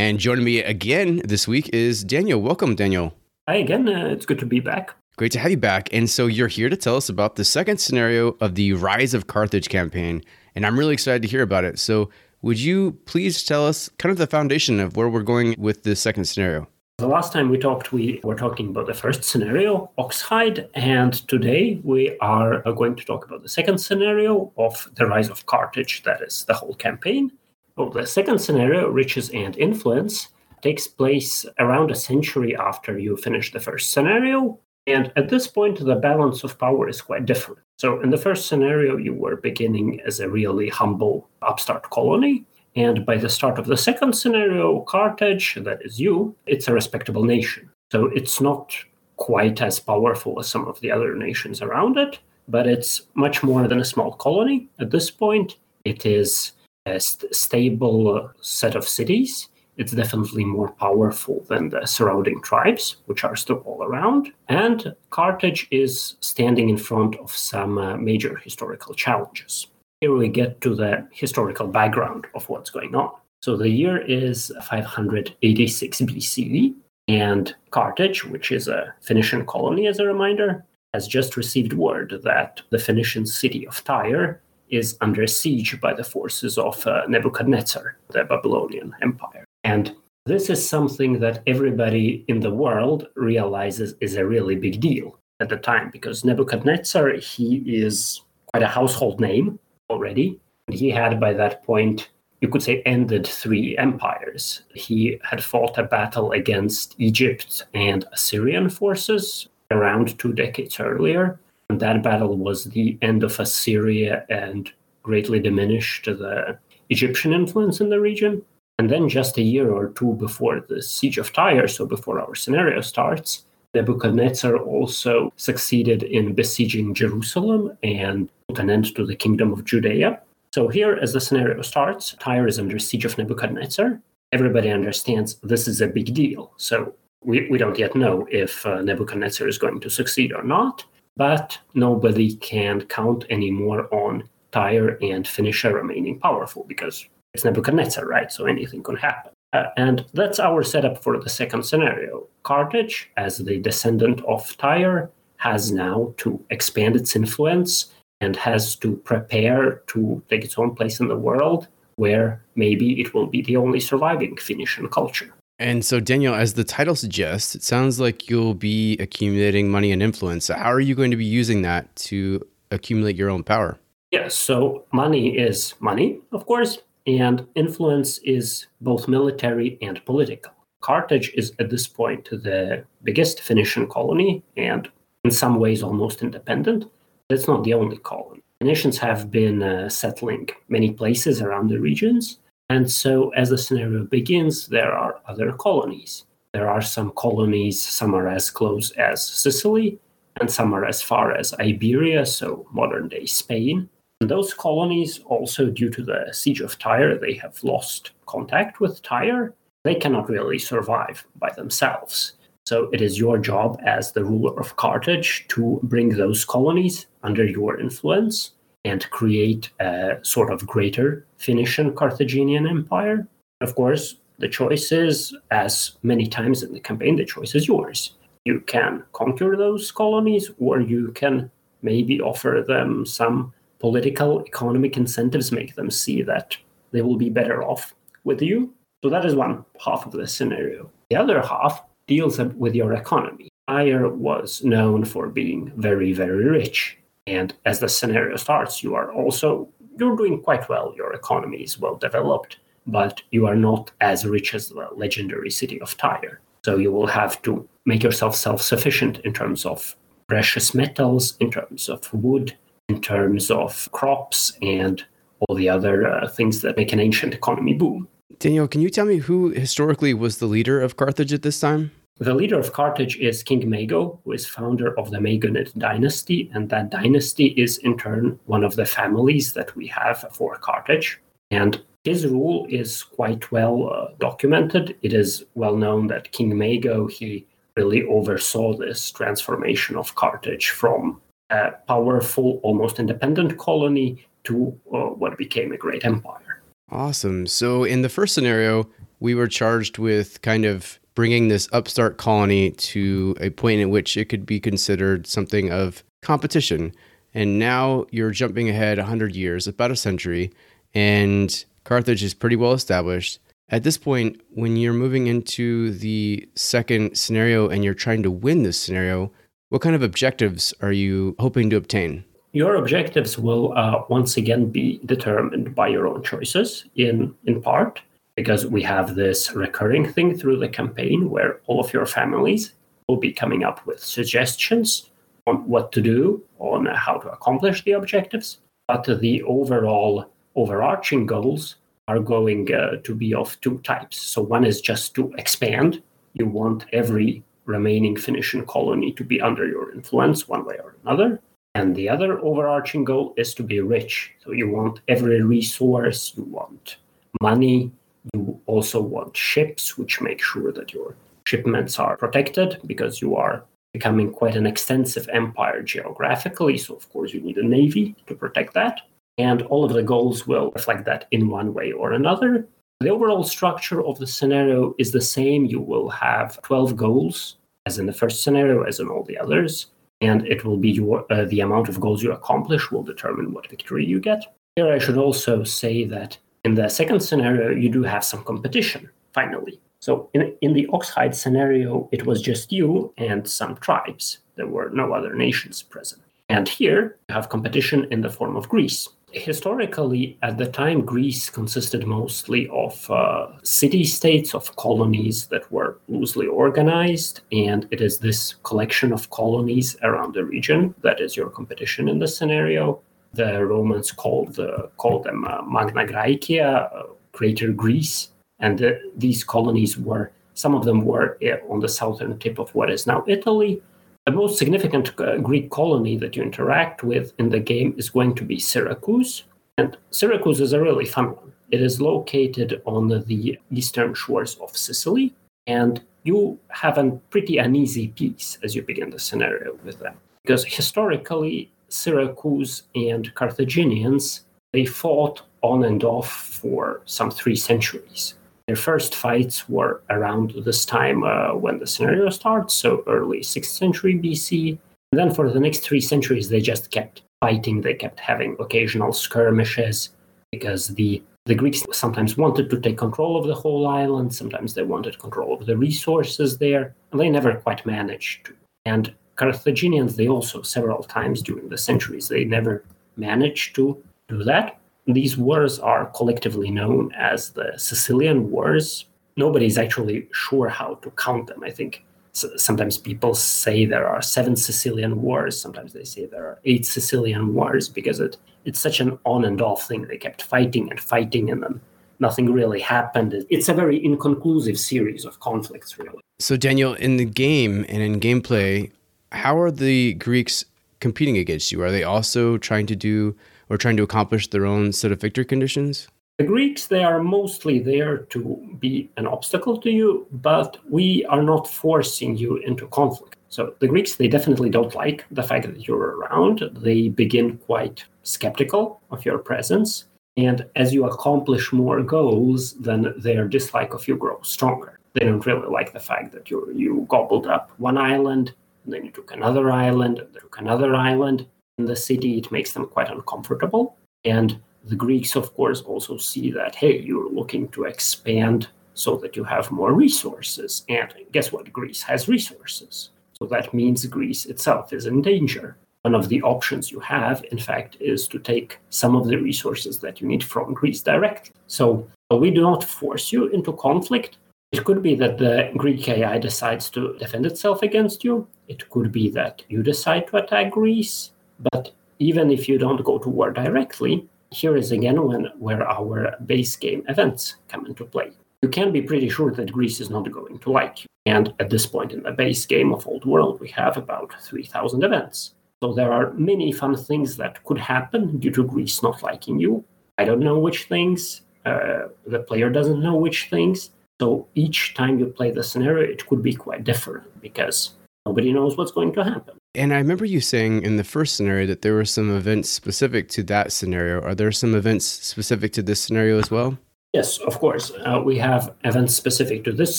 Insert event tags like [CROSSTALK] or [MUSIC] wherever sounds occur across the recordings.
And joining me again this week is Daniel. Welcome, Daniel. Hi again. Uh, it's good to be back. Great to have you back. And so you're here to tell us about the second scenario of the Rise of Carthage campaign. And I'm really excited to hear about it. So would you please tell us kind of the foundation of where we're going with the second scenario? The last time we talked, we were talking about the first scenario, Oxhide, and today we are going to talk about the second scenario of the rise of Carthage, that is the whole campaign. Well, the second scenario, Riches and Influence, takes place around a century after you finish the first scenario. And at this point, the balance of power is quite different. So, in the first scenario, you were beginning as a really humble upstart colony. And by the start of the second scenario, Carthage, that is you, it's a respectable nation. So it's not quite as powerful as some of the other nations around it, but it's much more than a small colony at this point. It is a st- stable set of cities. It's definitely more powerful than the surrounding tribes, which are still all around. And Carthage is standing in front of some uh, major historical challenges here we get to the historical background of what's going on. So the year is 586 BCE, and Carthage, which is a Phoenician colony, as a reminder, has just received word that the Phoenician city of Tyre is under siege by the forces of uh, Nebuchadnezzar, the Babylonian Empire. And this is something that everybody in the world realizes is a really big deal at the time because Nebuchadnezzar, he is quite a household name already. And He had by that point, you could say, ended three empires. He had fought a battle against Egypt and Assyrian forces around two decades earlier. And that battle was the end of Assyria and greatly diminished the Egyptian influence in the region. And then, just a year or two before the siege of Tyre, so before our scenario starts, Nebuchadnezzar also succeeded in besieging Jerusalem and put an end to the kingdom of Judea. So, here, as the scenario starts, Tyre is under siege of Nebuchadnezzar. Everybody understands this is a big deal. So, we, we don't yet know if uh, Nebuchadnezzar is going to succeed or not, but nobody can count anymore on Tyre and Phoenicia remaining powerful because it's Nebuchadnezzar, right? So anything can happen. Uh, and that's our setup for the second scenario. Carthage, as the descendant of Tyre, has now to expand its influence and has to prepare to take its own place in the world where maybe it will be the only surviving Phoenician culture. And so, Daniel, as the title suggests, it sounds like you'll be accumulating money and influence. How are you going to be using that to accumulate your own power? Yes, so money is money, of course, and influence is both military and political. Carthage is at this point the biggest Phoenician colony and in some ways almost independent. It's not the only colony. Phoenicians have been uh, settling many places around the regions. And so, as the scenario begins, there are other colonies. There are some colonies, some are as close as Sicily, and some are as far as Iberia, so modern day Spain. Those colonies, also due to the siege of Tyre, they have lost contact with Tyre. They cannot really survive by themselves. So it is your job as the ruler of Carthage to bring those colonies under your influence and create a sort of greater Phoenician Carthaginian empire. Of course, the choice is, as many times in the campaign, the choice is yours. You can conquer those colonies, or you can maybe offer them some political economic incentives make them see that they will be better off with you. So that is one half of the scenario. The other half deals with your economy. Tyre was known for being very, very rich. And as the scenario starts, you are also you're doing quite well. Your economy is well developed, but you are not as rich as the legendary city of Tyre. So you will have to make yourself self-sufficient in terms of precious metals, in terms of wood, in terms of crops and all the other uh, things that make an ancient economy boom. Daniel, can you tell me who historically was the leader of Carthage at this time? The leader of Carthage is King Mago, who is founder of the Magonid dynasty, and that dynasty is in turn one of the families that we have for Carthage. And his rule is quite well uh, documented. It is well known that King Mago he really oversaw this transformation of Carthage from a powerful, almost independent colony to uh, what became a great empire. Awesome. So, in the first scenario, we were charged with kind of bringing this upstart colony to a point at which it could be considered something of competition. And now you're jumping ahead 100 years, about a century, and Carthage is pretty well established. At this point, when you're moving into the second scenario and you're trying to win this scenario, what kind of objectives are you hoping to obtain? Your objectives will uh, once again be determined by your own choices, in, in part, because we have this recurring thing through the campaign where all of your families will be coming up with suggestions on what to do, on how to accomplish the objectives. But the overall overarching goals are going uh, to be of two types. So, one is just to expand. You want every remaining Phoenician colony to be under your influence one way or another. And the other overarching goal is to be rich. So you want every resource, you want money, you also want ships, which make sure that your shipments are protected because you are becoming quite an extensive empire geographically. So, of course, you need a navy to protect that. And all of the goals will reflect that in one way or another. The overall structure of the scenario is the same. You will have 12 goals, as in the first scenario, as in all the others. And it will be your, uh, the amount of goals you accomplish will determine what victory you get. Here, I should also say that in the second scenario, you do have some competition, finally. So, in, in the Oxhide scenario, it was just you and some tribes. There were no other nations present. And here, you have competition in the form of Greece historically, at the time, Greece consisted mostly of uh, city states, of colonies that were loosely organized. And it is this collection of colonies around the region that is your competition in this scenario. The Romans called, the, called them uh, Magna Graecia, uh, Greater Greece. And uh, these colonies were, some of them were uh, on the southern tip of what is now Italy, the most significant uh, Greek colony that you interact with in the game is going to be Syracuse. And Syracuse is a really fun one. It is located on the eastern shores of Sicily, and you have a pretty uneasy peace as you begin the scenario with them. Because historically, Syracuse and Carthaginians, they fought on and off for some three centuries. Their first fights were around this time uh, when the scenario starts, so early 6th century BC. And then for the next three centuries, they just kept fighting. They kept having occasional skirmishes because the the Greeks sometimes wanted to take control of the whole island, sometimes they wanted control of the resources there, and they never quite managed to. And Carthaginians, they also, several times during the centuries, they never managed to do that. These wars are collectively known as the Sicilian Wars. Nobody's actually sure how to count them. I think sometimes people say there are seven Sicilian wars. Sometimes they say there are eight Sicilian wars because it, it's such an on and off thing. They kept fighting and fighting, and then nothing really happened. It's a very inconclusive series of conflicts, really. So, Daniel, in the game and in gameplay, how are the Greeks competing against you? Are they also trying to do or trying to accomplish their own set of victory conditions? The Greeks, they are mostly there to be an obstacle to you, but we are not forcing you into conflict. So the Greeks, they definitely don't like the fact that you're around. They begin quite skeptical of your presence. And as you accomplish more goals, then their dislike of you grows stronger. They don't really like the fact that you you gobbled up one island, and then you took another island, and took another island, in the city, it makes them quite uncomfortable. And the Greeks, of course, also see that, hey, you're looking to expand so that you have more resources. And guess what? Greece has resources. So that means Greece itself is in danger. One of the options you have, in fact, is to take some of the resources that you need from Greece directly. So we do not force you into conflict. It could be that the Greek AI decides to defend itself against you. It could be that you decide to attack Greece. But even if you don't go to war directly, here is again when where our base game events come into play. You can be pretty sure that Greece is not going to like you. And at this point in the base game of Old World, we have about 3,000 events. So there are many fun things that could happen due to Greece not liking you. I don't know which things. Uh, the player doesn't know which things. So each time you play the scenario, it could be quite different because nobody knows what's going to happen. And I remember you saying in the first scenario that there were some events specific to that scenario. Are there some events specific to this scenario as well? Yes, of course. Uh, we have events specific to this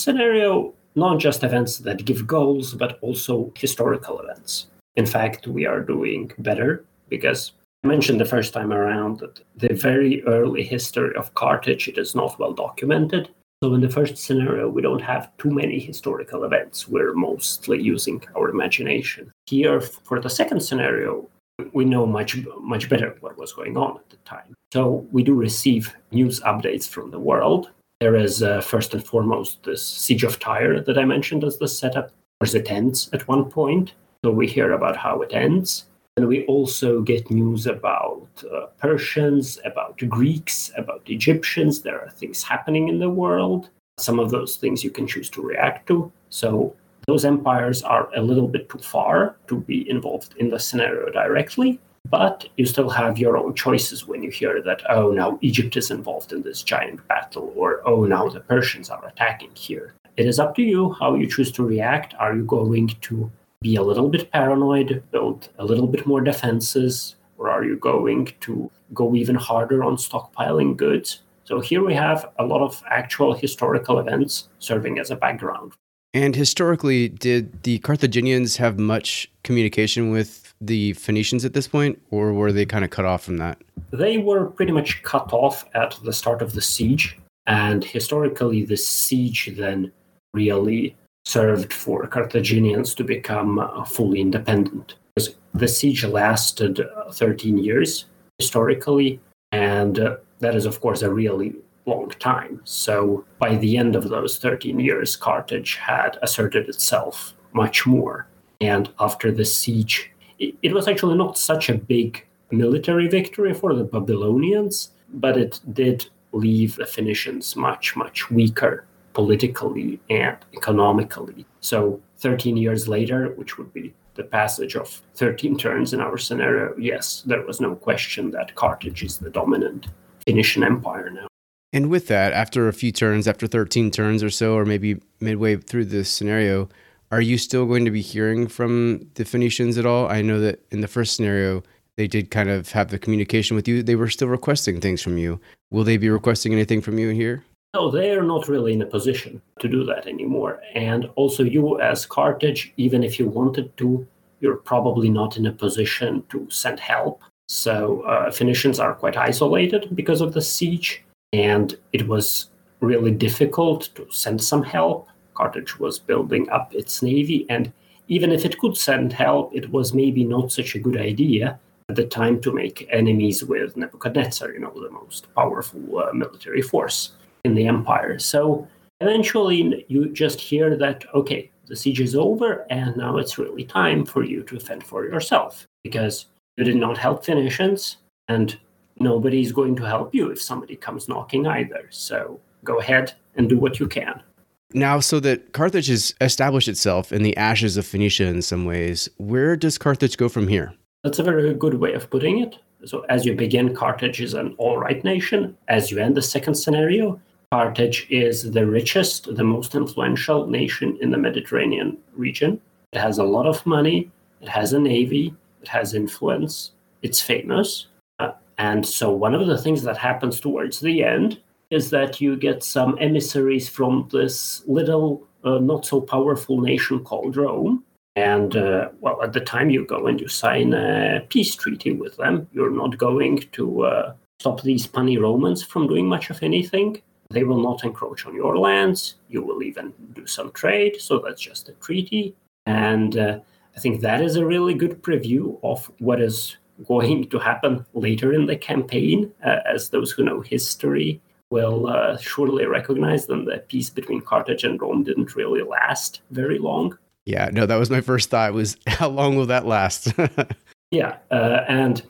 scenario, not just events that give goals, but also historical events. In fact, we are doing better because I mentioned the first time around that the very early history of Carthage it is not well documented. So in the first scenario, we don't have too many historical events. We're mostly using our imagination. Here, for the second scenario, we know much much better what was going on at the time. So we do receive news updates from the world. There is uh, first and foremost this siege of Tyre that I mentioned as the setup. Of course, it ends at one point, so we hear about how it ends. And we also get news about uh, Persians, about Greeks, about Egyptians. There are things happening in the world. Some of those things you can choose to react to. So those empires are a little bit too far to be involved in the scenario directly. But you still have your own choices when you hear that, oh, now Egypt is involved in this giant battle, or oh, now the Persians are attacking here. It is up to you how you choose to react. Are you going to be a little bit paranoid, build a little bit more defenses, or are you going to go even harder on stockpiling goods? So here we have a lot of actual historical events serving as a background. And historically, did the Carthaginians have much communication with the Phoenicians at this point, or were they kind of cut off from that? They were pretty much cut off at the start of the siege. And historically, the siege then really served for Carthaginians to become uh, fully independent. The siege lasted uh, 13 years historically, and uh, that is, of course, a really long time. So by the end of those 13 years, Carthage had asserted itself much more. And after the siege, it was actually not such a big military victory for the Babylonians, but it did leave the Phoenicians much, much weaker politically and economically. So 13 years later, which would be the passage of 13 turns in our scenario, yes, there was no question that Carthage is the dominant Phoenician empire now. And with that, after a few turns, after 13 turns or so, or maybe midway through this scenario, are you still going to be hearing from the Phoenicians at all? I know that in the first scenario, they did kind of have the communication with you. They were still requesting things from you. Will they be requesting anything from you here? No, they are not really in a position to do that anymore. And also, you as Carthage, even if you wanted to, you're probably not in a position to send help. So, uh, Phoenicians are quite isolated because of the siege, and it was really difficult to send some help. Carthage was building up its navy, and even if it could send help, it was maybe not such a good idea at the time to make enemies with Nebuchadnezzar, you know, the most powerful uh, military force in the empire. So eventually you just hear that, okay, the siege is over and now it's really time for you to fend for yourself because you did not help Phoenicians and nobody's going to help you if somebody comes knocking either. So go ahead and do what you can. Now, so that Carthage has established itself in the ashes of Phoenicia in some ways, where does Carthage go from here? That's a very good way of putting it. So, as you begin, Carthage is an all right nation. As you end the second scenario, Carthage is the richest, the most influential nation in the Mediterranean region. It has a lot of money, it has a navy, it has influence, it's famous. Uh, and so, one of the things that happens towards the end is that you get some emissaries from this little, uh, not so powerful nation called Rome. And uh, well, at the time you go and you sign a peace treaty with them, you're not going to uh, stop these punny Romans from doing much of anything. They will not encroach on your lands. You will even do some trade. So that's just a treaty. And uh, I think that is a really good preview of what is going to happen later in the campaign, uh, as those who know history will uh, surely recognize that the peace between Carthage and Rome didn't really last very long. Yeah, no, that was my first thought was [LAUGHS] how long will that last? [LAUGHS] yeah, uh, and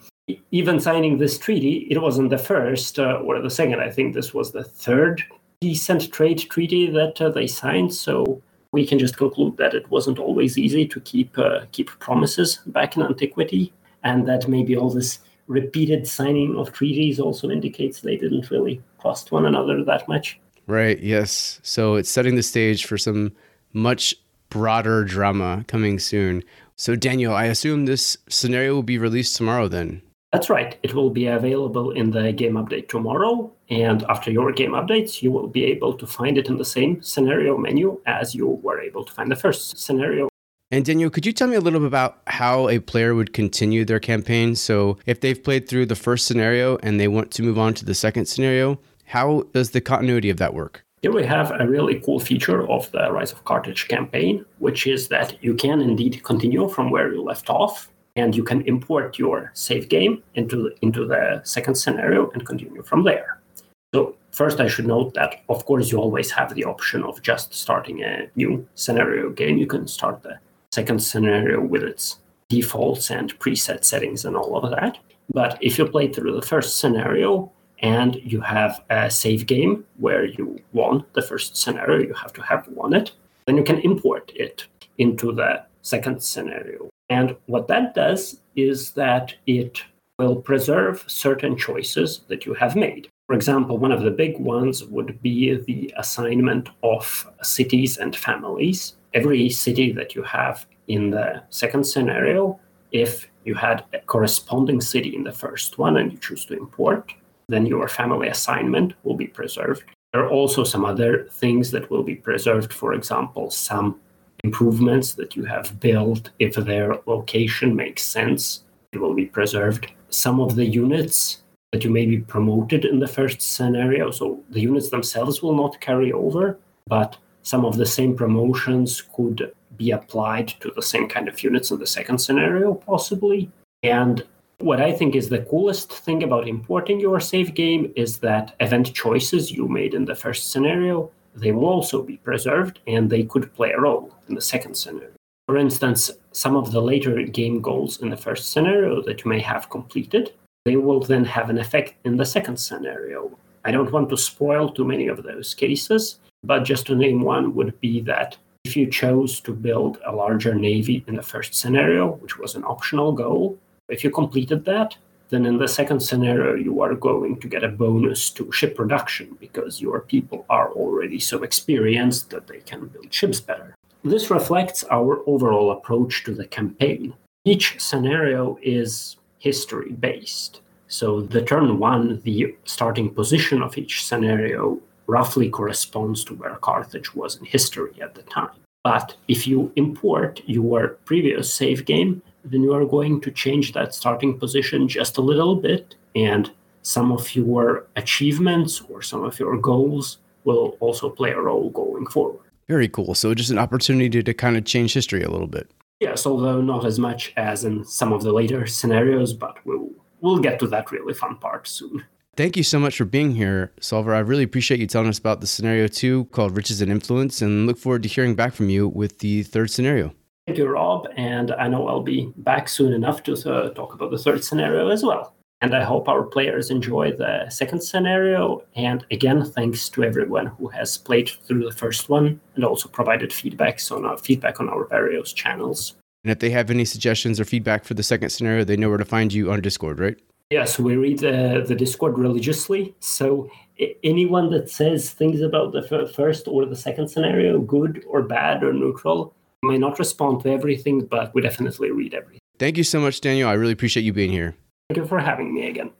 even signing this treaty, it wasn't the first uh, or the second. I think this was the third decent trade treaty that uh, they signed. So we can just conclude that it wasn't always easy to keep uh, keep promises back in antiquity, and that maybe all this repeated signing of treaties also indicates they didn't really trust one another that much. Right. Yes. So it's setting the stage for some much broader drama coming soon. So Daniel, I assume this scenario will be released tomorrow then. That's right. It will be available in the game update tomorrow. And after your game updates, you will be able to find it in the same scenario menu as you were able to find the first scenario. And Daniel, could you tell me a little bit about how a player would continue their campaign? So, if they've played through the first scenario and they want to move on to the second scenario, how does the continuity of that work? Here we have a really cool feature of the Rise of Carthage campaign, which is that you can indeed continue from where you left off and you can import your save game into the, into the second scenario and continue from there. So first, I should note that of course you always have the option of just starting a new scenario game. You can start the second scenario with its defaults and preset settings and all of that. But if you play through the first scenario and you have a save game where you won the first scenario, you have to have won it, then you can import it into the second scenario and what that does is that it will preserve certain choices that you have made. For example, one of the big ones would be the assignment of cities and families. Every city that you have in the second scenario, if you had a corresponding city in the first one and you choose to import, then your family assignment will be preserved. There are also some other things that will be preserved. For example, some improvements that you have built, if their location makes sense, it will be preserved. Some of the units that you may be promoted in the first scenario, so the units themselves will not carry over, but some of the same promotions could be applied to the same kind of units in the second scenario, possibly. And what I think is the coolest thing about importing your save game is that event choices you made in the first scenario they will also be preserved and they could play a role in the second scenario. For instance, some of the later game goals in the first scenario that you may have completed, they will then have an effect in the second scenario. I don't want to spoil too many of those cases, but just to name one would be that if you chose to build a larger navy in the first scenario, which was an optional goal, if you completed that, then in the second scenario, you are going to get a bonus to ship production because your people are already so experienced that they can build ships better. This reflects our overall approach to the campaign. Each scenario is history based. So the turn one, the starting position of each scenario, roughly corresponds to where Carthage was in history at the time. But if you import your previous save game, then you are going to change that starting position just a little bit. And some of your achievements or some of your goals will also play a role going forward. Very cool. So, just an opportunity to, to kind of change history a little bit. Yes, although not as much as in some of the later scenarios, but we'll, we'll get to that really fun part soon. Thank you so much for being here, Solver. I really appreciate you telling us about the scenario two called Riches and Influence and look forward to hearing back from you with the third scenario. Thank you, Rob. And I know I'll be back soon enough to uh, talk about the third scenario as well. And I hope our players enjoy the second scenario. And again, thanks to everyone who has played through the first one and also provided feedbacks on our feedback on our various channels. And if they have any suggestions or feedback for the second scenario, they know where to find you on Discord, right? Yes, we read uh, the Discord religiously. So anyone that says things about the f- first or the second scenario, good or bad or neutral, may not respond to everything, but we definitely read everything. Thank you so much, Daniel. I really appreciate you being here. Thank you for having me again.